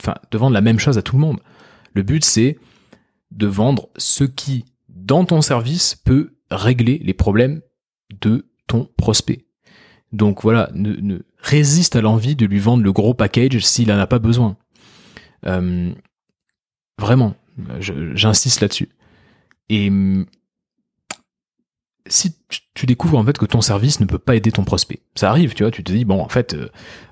enfin, de vendre la même chose à tout le monde. Le but, c'est de vendre ce qui, dans ton service, peut régler les problèmes de ton prospect. Donc voilà, ne, résiste à l'envie de lui vendre le gros package s'il en a pas besoin. Euh, vraiment, j'insiste là-dessus. Et hum, si tu découvres en fait que ton service ne peut pas aider ton prospect, ça arrive, tu vois, tu te dis bon en fait, euh,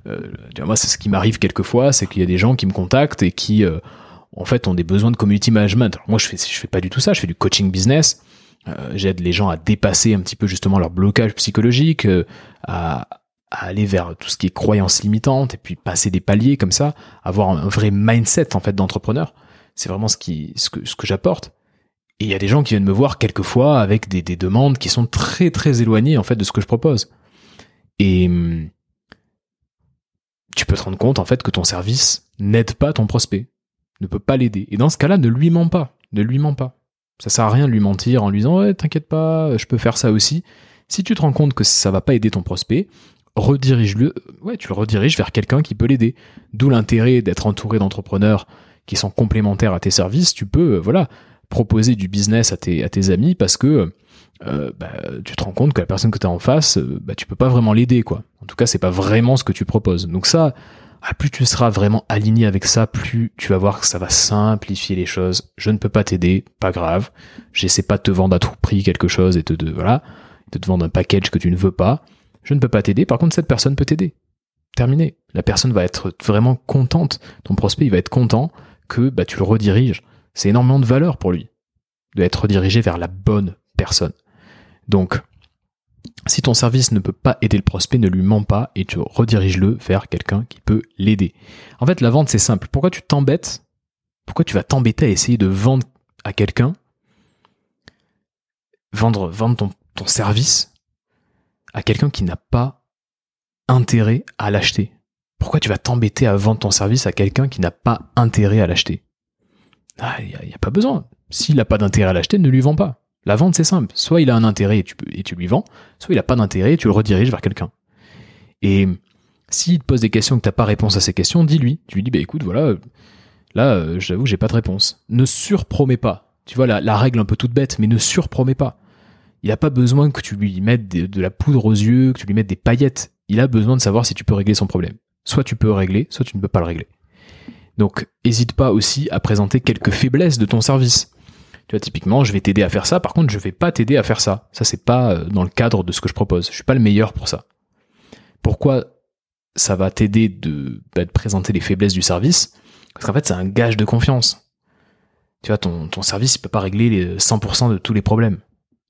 euh moi c'est ce qui m'arrive quelquefois, c'est qu'il y a des gens qui me contactent et qui en fait ont des besoins de community management. Alors moi, je fais, je fais pas du tout ça. Je fais du coaching business. Euh, j'aide les gens à dépasser un petit peu justement leur blocage psychologique, euh, à, aller vers tout ce qui est croyances limitantes et puis passer des paliers comme ça, avoir un vrai mindset en fait d'entrepreneur. C'est vraiment ce qui, ce que, ce que j'apporte. Et il y a des gens qui viennent me voir quelquefois avec des, des demandes qui sont très très éloignées en fait de ce que je propose. Et hum, tu peux te rendre compte en fait que ton service n'aide pas ton prospect, ne peut pas l'aider. Et dans ce cas-là, ne lui mens pas, ne lui mens pas. Ça sert à rien de lui mentir en lui disant ouais, t'inquiète pas, je peux faire ça aussi. Si tu te rends compte que ça va pas aider ton prospect, redirige-le, ouais, tu le rediriges vers quelqu'un qui peut l'aider. D'où l'intérêt d'être entouré d'entrepreneurs qui sont complémentaires à tes services. Tu peux, euh, voilà, proposer du business à tes, à tes amis parce que euh, bah, tu te rends compte que la personne que tu as en face, euh, bah, tu peux pas vraiment l'aider, quoi. En tout cas, c'est pas vraiment ce que tu proposes. Donc ça, ah, plus tu seras vraiment aligné avec ça, plus tu vas voir que ça va simplifier les choses. Je ne peux pas t'aider, pas grave. J'essaie pas de te vendre à tout prix quelque chose et te, de, voilà, de te vendre un package que tu ne veux pas. Je ne peux pas t'aider. Par contre, cette personne peut t'aider. Terminé. La personne va être vraiment contente. Ton prospect, il va être content que bah, tu le rediriges. C'est énormément de valeur pour lui d'être redirigé vers la bonne personne. Donc, si ton service ne peut pas aider le prospect, ne lui mens pas et tu rediriges-le vers quelqu'un qui peut l'aider. En fait, la vente, c'est simple. Pourquoi tu t'embêtes? Pourquoi tu vas t'embêter à essayer de vendre à quelqu'un? Vendre, ton, service à quelqu'un qui n'a pas intérêt à l'acheter Pourquoi tu vas t'embêter à vendre ton service à quelqu'un qui n'a pas intérêt à l'acheter? Il ah, n'y a, a pas besoin. S'il n'a pas d'intérêt à l'acheter, ne lui vends pas. La vente, c'est simple. Soit il a un intérêt et tu, lui vends, soit il n'a pas d'intérêt et tu le rediriges vers quelqu'un. Et s'il te pose des questions que tu n'as pas réponse à ces questions, dis-lui. Tu lui dis, bah écoute, voilà, là, euh, j'avoue, j'ai pas de réponse. Ne surpromets pas. Tu vois, la, règle un peu toute bête, mais ne surpromets pas. Il n'a pas besoin que tu lui mettes de, la poudre aux yeux, que tu lui mettes des paillettes. Il a besoin de savoir si tu peux régler son problème. Soit tu peux régler, soit tu ne peux pas le régler. Donc, n'hésite pas aussi à présenter quelques faiblesses de ton service. Tu vois, typiquement, je vais t'aider à faire ça, par contre, je vais pas t'aider à faire ça. Ça, c'est pas euh, dans le cadre de ce que je propose. Je suis pas le meilleur pour ça. Pourquoi ça va t'aider de, bah, de présenter les faiblesses du service? Parce qu'en fait, c'est un gage de confiance. Tu vois, ton, service, il peut pas régler les 100% de tous les problèmes.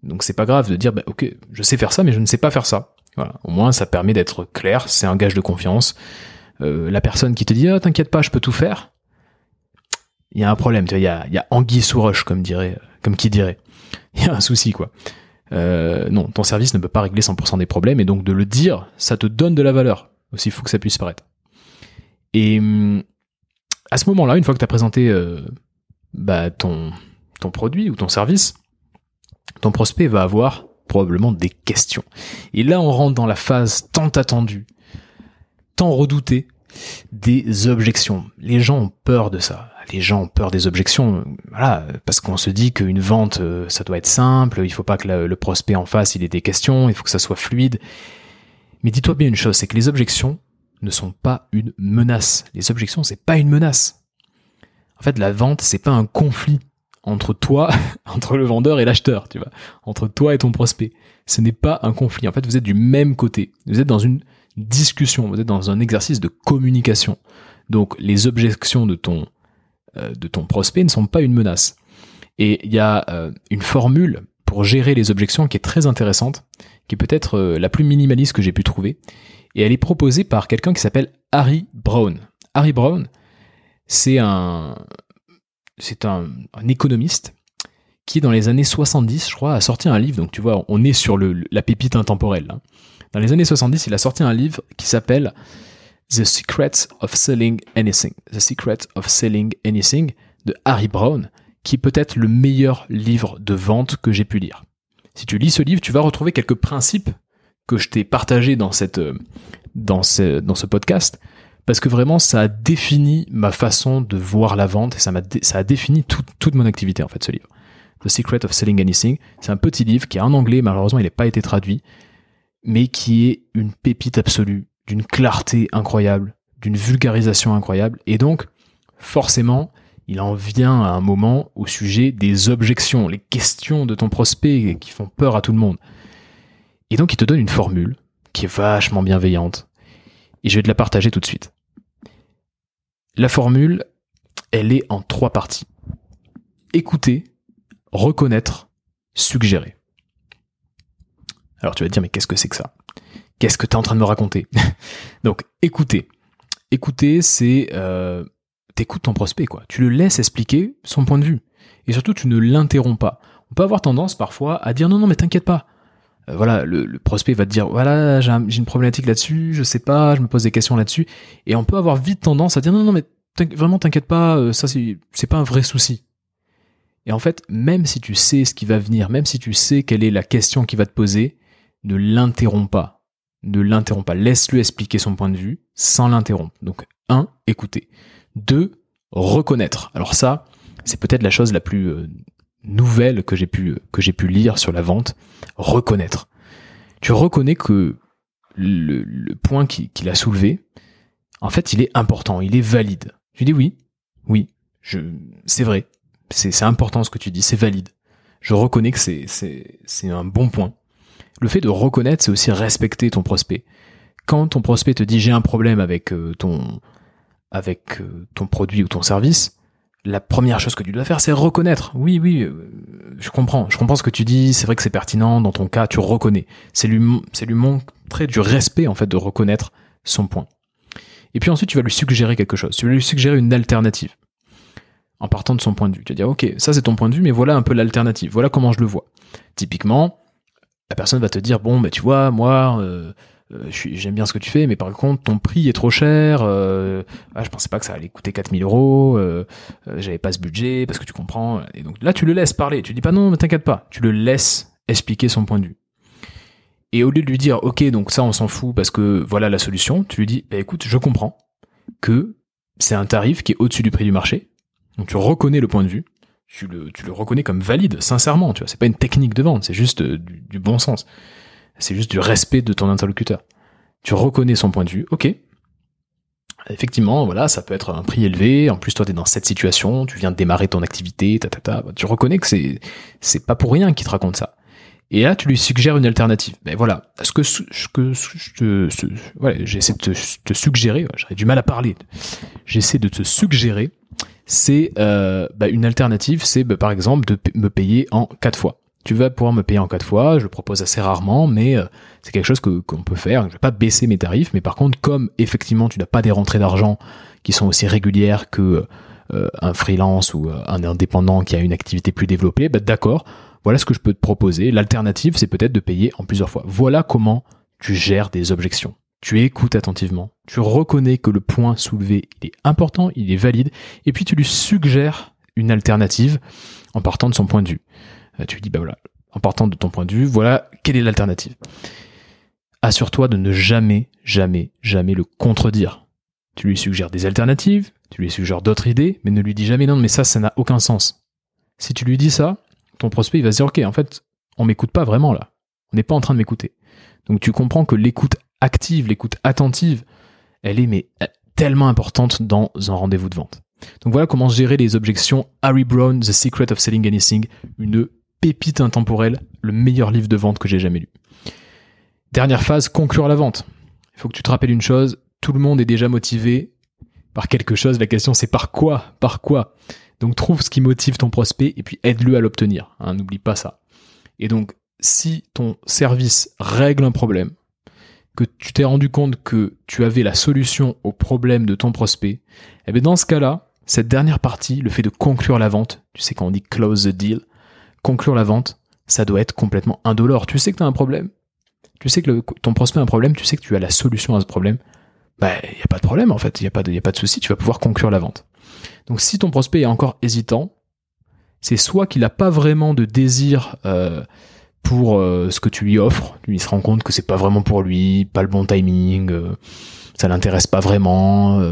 Donc c'est pas grave de dire, bah, ok, je sais faire ça, mais je ne sais pas faire ça. Au moins, ça permet d'être clair, c'est un gage de confiance. Euh, la personne qui te dit, ah, t'inquiète pas, je peux tout faire, il y a un problème, tu vois, il y a, anguille sous roche, comme dirait, comme qui dirait. Il y a un souci, quoi. Euh, non, ton service ne peut pas régler 100% des problèmes, et donc de le dire, ça te donne de la valeur, aussi fou que ça puisse paraître. Et hum, à ce moment-là, une fois que tu as présenté euh, bah, ton, ton produit ou ton service, ton prospect va avoir probablement des questions. Et là, on rentre dans la phase tant attendue, tant redoutée, des objections. Les gens ont peur de ça les gens ont peur des objections, parce qu'on se dit qu'une vente, euh, ça doit être simple, il faut pas que le, prospect en face il ait des questions, il faut que ça soit fluide. Mais dis-toi bien une chose, c'est que les objections ne sont pas une menace. Les objections, c'est pas une menace. En fait, la vente, c'est pas un conflit entre toi, entre le vendeur et l'acheteur, tu vois, entre toi et ton prospect. Ce n'est pas un conflit. En fait, vous êtes du même côté. Vous êtes dans une discussion, vous êtes dans un exercice de communication. Donc, les objections de ton de ton prospect ne sont pas une menace. Et il y a euh, une formule pour gérer les objections qui est très intéressante, qui est peut-être euh, la plus minimaliste que j'ai pu trouver. Et elle est proposée par quelqu'un qui s'appelle Harry Brown. Harry Brown, c'est un, c'est un, économiste qui, dans les années 70, je crois, a sorti un livre. Donc, tu vois, on est sur le, la pépite intemporelle. Hein. Dans les années 70, il a sorti un livre qui s'appelle The Secret of Selling Anything. The Secret of Selling Anything de Harry Brown, qui peut être le meilleur livre de vente que j'ai pu lire. Si tu lis ce livre, tu vas retrouver quelques principes que je t'ai partagés dans cette, euh, dans ce, dans ce podcast, parce que vraiment, ça a défini ma façon de voir la vente et ça, m'a, ça a défini toute mon activité, en fait, ce livre. The Secret of Selling Anything. C'est un petit livre qui est en anglais, malheureusement, il n'a pas été traduit, mais qui est une pépite absolue d'une clarté incroyable, d'une vulgarisation incroyable, et donc forcément, il en vient à un moment au sujet des objections, les questions de ton prospect qui font peur à tout le monde. Et donc il te donne une formule qui est vachement bienveillante, et je vais te la partager tout de suite. La formule, elle est en trois parties. Écouter, reconnaître, suggérer. Alors tu vas te dire, mais qu'est-ce que c'est que ça? Qu'est-ce que tu es en train de me raconter Donc, écouter. Écouter, c'est... Euh, T'écoutes ton prospect, quoi. Tu le laisses expliquer son point de vue. Et surtout, tu ne l'interromps pas. On peut avoir tendance parfois à dire non, non, mais t'inquiète pas. Euh, voilà, le, prospect va te dire voilà, j'ai une problématique là-dessus, je sais pas, je me pose des questions là-dessus. Et on peut avoir vite tendance à dire non, non, mais vraiment t'inquiète pas, euh, ça c'est pas un vrai souci. Et en fait, même si tu sais ce qui va venir, même si tu sais quelle est la question qui va te poser, ne l'interromps pas. Ne l'interromps pas. Laisse-le expliquer son point de vue sans l'interrompre. Donc, un, écouter. Deux, reconnaître. Alors ça, c'est peut-être la chose la plus euh, nouvelle que j'ai pu, que j'ai pu lire sur la vente. Reconnaître. Tu reconnais que le, point qu'il a soulevé, en fait, il est important, il est valide. Tu dis oui, oui, je, c'est vrai, c'est important ce que tu dis, c'est valide. Je reconnais que c'est un bon point. Le fait de reconnaître, c'est aussi respecter ton prospect. Quand ton prospect te dit j'ai un problème avec euh, ton avec euh, ton produit ou ton service, la première chose que tu dois faire, c'est reconnaître. Oui, oui, euh, je comprends. Je comprends ce que tu dis. C'est vrai que c'est pertinent. Dans ton cas, tu reconnais. C'est lui, c'est lui montrer du respect, en fait, de reconnaître son point. Et puis ensuite, tu vas lui suggérer quelque chose. Tu vas lui suggérer une alternative en partant de son point de vue. Tu vas dire, ok, ça c'est ton point de vue, mais voilà un peu l'alternative. Voilà comment je le vois. Typiquement, la personne va te dire, bon, bah, tu vois, moi, euh, euh, j'aime bien ce que tu fais, mais par contre, ton prix est trop cher. Euh, ah, je pensais pas que ça allait coûter 4000 euros. J'avais pas ce budget, parce que tu comprends. Et donc là, tu le laisses parler. Tu dis pas non, mais t'inquiète pas. Tu le laisses expliquer son point de vue. Et au lieu de lui dire, ok, donc ça, on s'en fout parce que voilà la solution, tu lui dis, bah, écoute, je comprends que c'est un tarif qui est au-dessus du prix du marché. Donc tu reconnais le point de vue. Tu le, tu le reconnais comme valide, sincèrement, tu vois. C'est pas une technique de vente, c'est juste du, du bon sens. C'est juste du respect de ton interlocuteur. Tu reconnais son point de vue, ok, effectivement, voilà, ça peut être un prix élevé. En plus, toi, tu es dans cette situation, tu viens de démarrer ton activité, ta, ta, ta. Tu reconnais que c'est, c'est pas pour rien qu'il te raconte ça. Et là, tu lui suggères une alternative. Mais voilà, ce que, je te, voilà, j'essaie de te, suggérer, j'aurais du mal à parler. J'essaie de te suggérer, c'est euh, bah, une alternative, c'est bah, par exemple de me payer en quatre fois. Tu vas pouvoir me payer en quatre fois, je le propose assez rarement, mais euh, c'est quelque chose que qu'on peut faire. Je vais pas baisser mes tarifs, mais par contre, comme effectivement tu n'as pas des rentrées d'argent qui sont aussi régulières que euh, un freelance ou un indépendant qui a une activité plus développée, bah, d'accord voilà ce que je peux te proposer. L'alternative, c'est peut-être de payer en plusieurs fois. Voilà comment tu gères des objections. Tu écoutes attentivement, tu reconnais que le point soulevé est important, il est valide, et puis tu lui suggères une alternative en partant de son point de vue. Euh, tu lui dis, bah voilà, en partant de ton point de vue, voilà quelle est l'alternative. Assure-toi de ne jamais, jamais, jamais le contredire. Tu lui suggères des alternatives, tu lui suggères d'autres idées, mais ne lui dis jamais non, mais ça, ça n'a aucun sens. Si tu lui dis ça, ton prospect il va se dire ok en fait on m'écoute pas vraiment là. On n'est pas en train de m'écouter. Donc tu comprends que l'écoute active l'écoute attentive elle est mais tellement importante dans un rendez-vous de vente. Donc voilà comment gérer les objections Harry Brown The Secret of Selling Anything une pépite intemporelle le meilleur livre de vente que j'ai jamais lu. Dernière phase conclure la vente. Il faut que tu te rappelles une chose tout le monde est déjà motivé par quelque chose. La question c'est par quoi? Par quoi? Donc trouve ce qui motive ton prospect et puis aide-le à l'obtenir. Hein, n'oublie pas ça. Et donc si ton service règle un problème, que tu t'es rendu compte que tu avais la solution au problème de ton prospect, eh bien dans ce cas-là, cette dernière partie, le fait de conclure la vente, tu sais quand on dit close the deal, conclure la vente, ça doit être complètement indolore. Tu sais que tu as un problème, tu sais que ton prospect a un problème, tu sais que tu as la solution à ce problème, bah il n'y a pas de problème en fait, il n'y y a pas de souci, tu vas pouvoir conclure la vente. Donc si ton prospect est encore hésitant, c'est soit qu'il n'a pas vraiment de désir euh, pour euh, ce que tu lui offres, lui il se rend compte que c'est pas vraiment pour lui, pas le bon timing, euh, ça l'intéresse pas vraiment,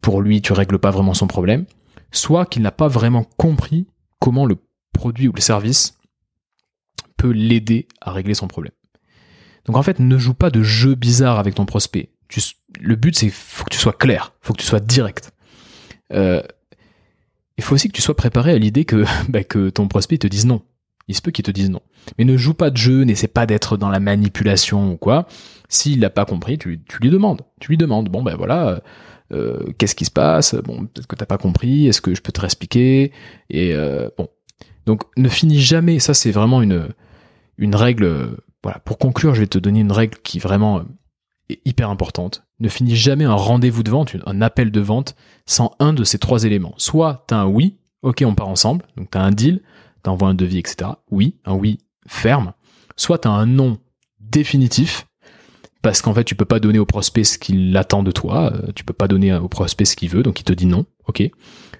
pour lui tu règles pas vraiment son problème, soit qu'il n'a pas vraiment compris comment le produit ou le service peut l'aider à régler son problème. Donc en fait, ne joue pas de jeu bizarre avec ton prospect. le but c'est faut que tu sois clair, faut que tu sois direct. Euh, il faut aussi que tu sois préparé à l'idée que, bah, que ton prospect te dise non. Il se peut qu'il te dise non. Mais ne joue pas de jeu, n'essaie pas d'être dans la manipulation ou quoi. S'il n'a pas compris, tu, lui demandes. Tu lui demandes, bon ben voilà, euh, qu'est-ce qui se passe? Bon, peut-être que t'as pas compris. Est-ce que je peux te réexpliquer? Et euh, bon, donc ne finis jamais. Ça, c'est vraiment une une règle. Voilà. Pour conclure, je vais te donner une règle qui vraiment est hyper importante. Ne finis jamais un rendez-vous de vente, un appel de vente, sans un de ces trois éléments. Soit t'as un oui, ok, on part ensemble. Donc t'as un deal, t'envoies un devis, etc. Oui, un oui ferme. Soit t'as un non définitif parce qu'en fait tu peux pas donner au prospect ce qu'il attend de toi, euh, tu peux pas donner au prospect ce qu'il veut, donc il te dit non, ok.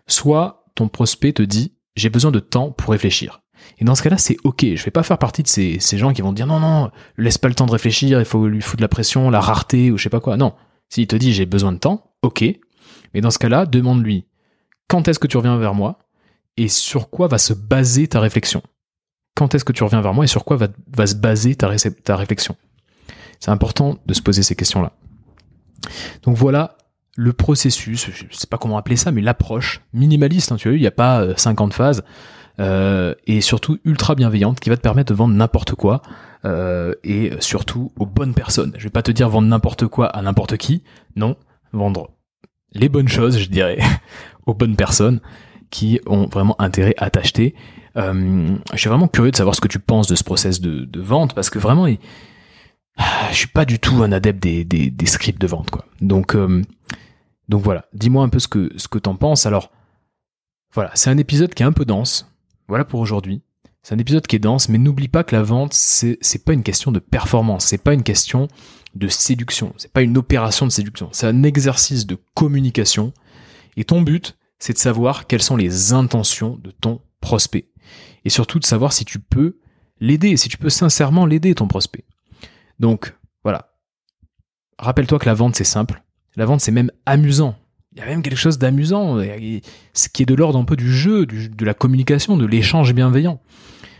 Soit ton prospect te dit j'ai besoin de temps pour réfléchir. Et dans ce cas-là, c'est ok. Je vais pas faire partie de ces, ces gens qui vont dire non, non, laisse pas le temps de réfléchir, il faut lui foutre la pression, la rareté ou je sais pas quoi. Non. S'il te dit j'ai besoin de temps, ok. Mais dans ce cas-là, demande-lui quand est-ce que tu reviens vers moi et sur quoi va se baser ta réflexion? Quand est-ce que tu reviens vers moi et sur quoi va, va se baser ta, ta réflexion? C'est important de se poser ces questions-là. Donc voilà le processus, je sais pas comment appeler ça, mais l'approche minimaliste, hein, tu vois, il n'y a pas 50 euh, phases, euh, et surtout ultra bienveillante, qui va te permettre de vendre n'importe quoi, euh, et surtout aux bonnes personnes. Je vais pas te dire vendre n'importe quoi à n'importe qui, non, vendre les bonnes choses, je dirais, aux bonnes personnes qui ont vraiment intérêt à t'acheter. je suis vraiment curieux de savoir ce que tu penses de ce process de, vente, parce que vraiment, il, ah, je suis pas du tout un adepte des, des, des scripts de vente, quoi. Donc, euh, donc voilà. Dis-moi un peu ce que ce que t'en penses. Alors, voilà, c'est un épisode qui est un peu dense. Voilà pour aujourd'hui. C'est un épisode qui est dense, mais n'oublie pas que la vente, c'est c'est pas une question de performance, c'est pas une question de séduction, c'est pas une opération de séduction, c'est un exercice de communication. Et ton but, c'est de savoir quelles sont les intentions de ton prospect. Et surtout de savoir si tu peux l'aider, si tu peux sincèrement l'aider, ton prospect. Donc, voilà. Rappelle-toi que la vente, c'est simple. La vente, c'est même amusant. Il y a même quelque chose d'amusant, ce qui est de l'ordre un peu du jeu, de la communication, de l'échange bienveillant.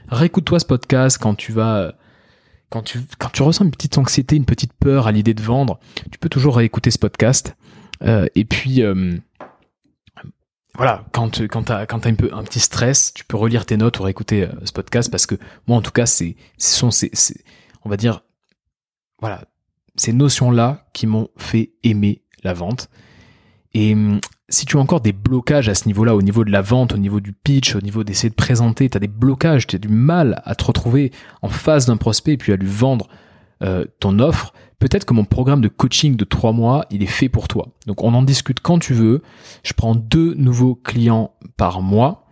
Réécoute-toi ce podcast quand tu vas, quand tu, quand tu ressens une petite anxiété, une petite peur à l'idée de vendre, tu peux toujours réécouter ce podcast. Euh, et puis, euh, voilà, quand, quand t'as, quand t'as un peu un petit stress, tu peux relire tes notes ou réécouter euh, ce podcast parce que moi, en tout cas, c'est, ce sont, c'est, on va dire, voilà, ces notions-là qui m'ont fait aimer la vente. Et hum, si tu as encore des blocages à ce niveau-là, au niveau de la vente, au niveau du pitch, au niveau d'essayer de présenter, tu as des blocages, tu as du mal à te retrouver en face d'un prospect et puis à lui vendre euh, ton offre, peut-être que mon programme de coaching de trois mois, il est fait pour toi. Donc on en discute quand tu veux. Je prends deux nouveaux clients par mois.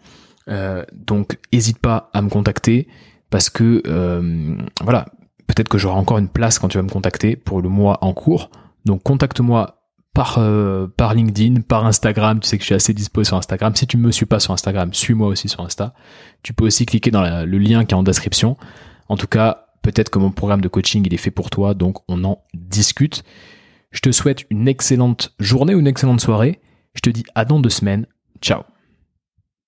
Euh, donc n'hésite pas à me contacter parce que euh, voilà, Peut-être que j'aurai encore une place quand tu vas me contacter pour le mois en cours. Donc contacte-moi par, euh, par LinkedIn, par Instagram. Tu sais que je suis assez dispo sur Instagram. Si tu ne me suis pas sur Instagram, suis-moi aussi sur Insta. Tu peux aussi cliquer dans le lien qui est en description. En tout cas, peut-être que mon programme de coaching, il est fait pour toi. Donc on en discute. Je te souhaite une excellente journée ou une excellente soirée. Je te dis à dans deux semaines. Ciao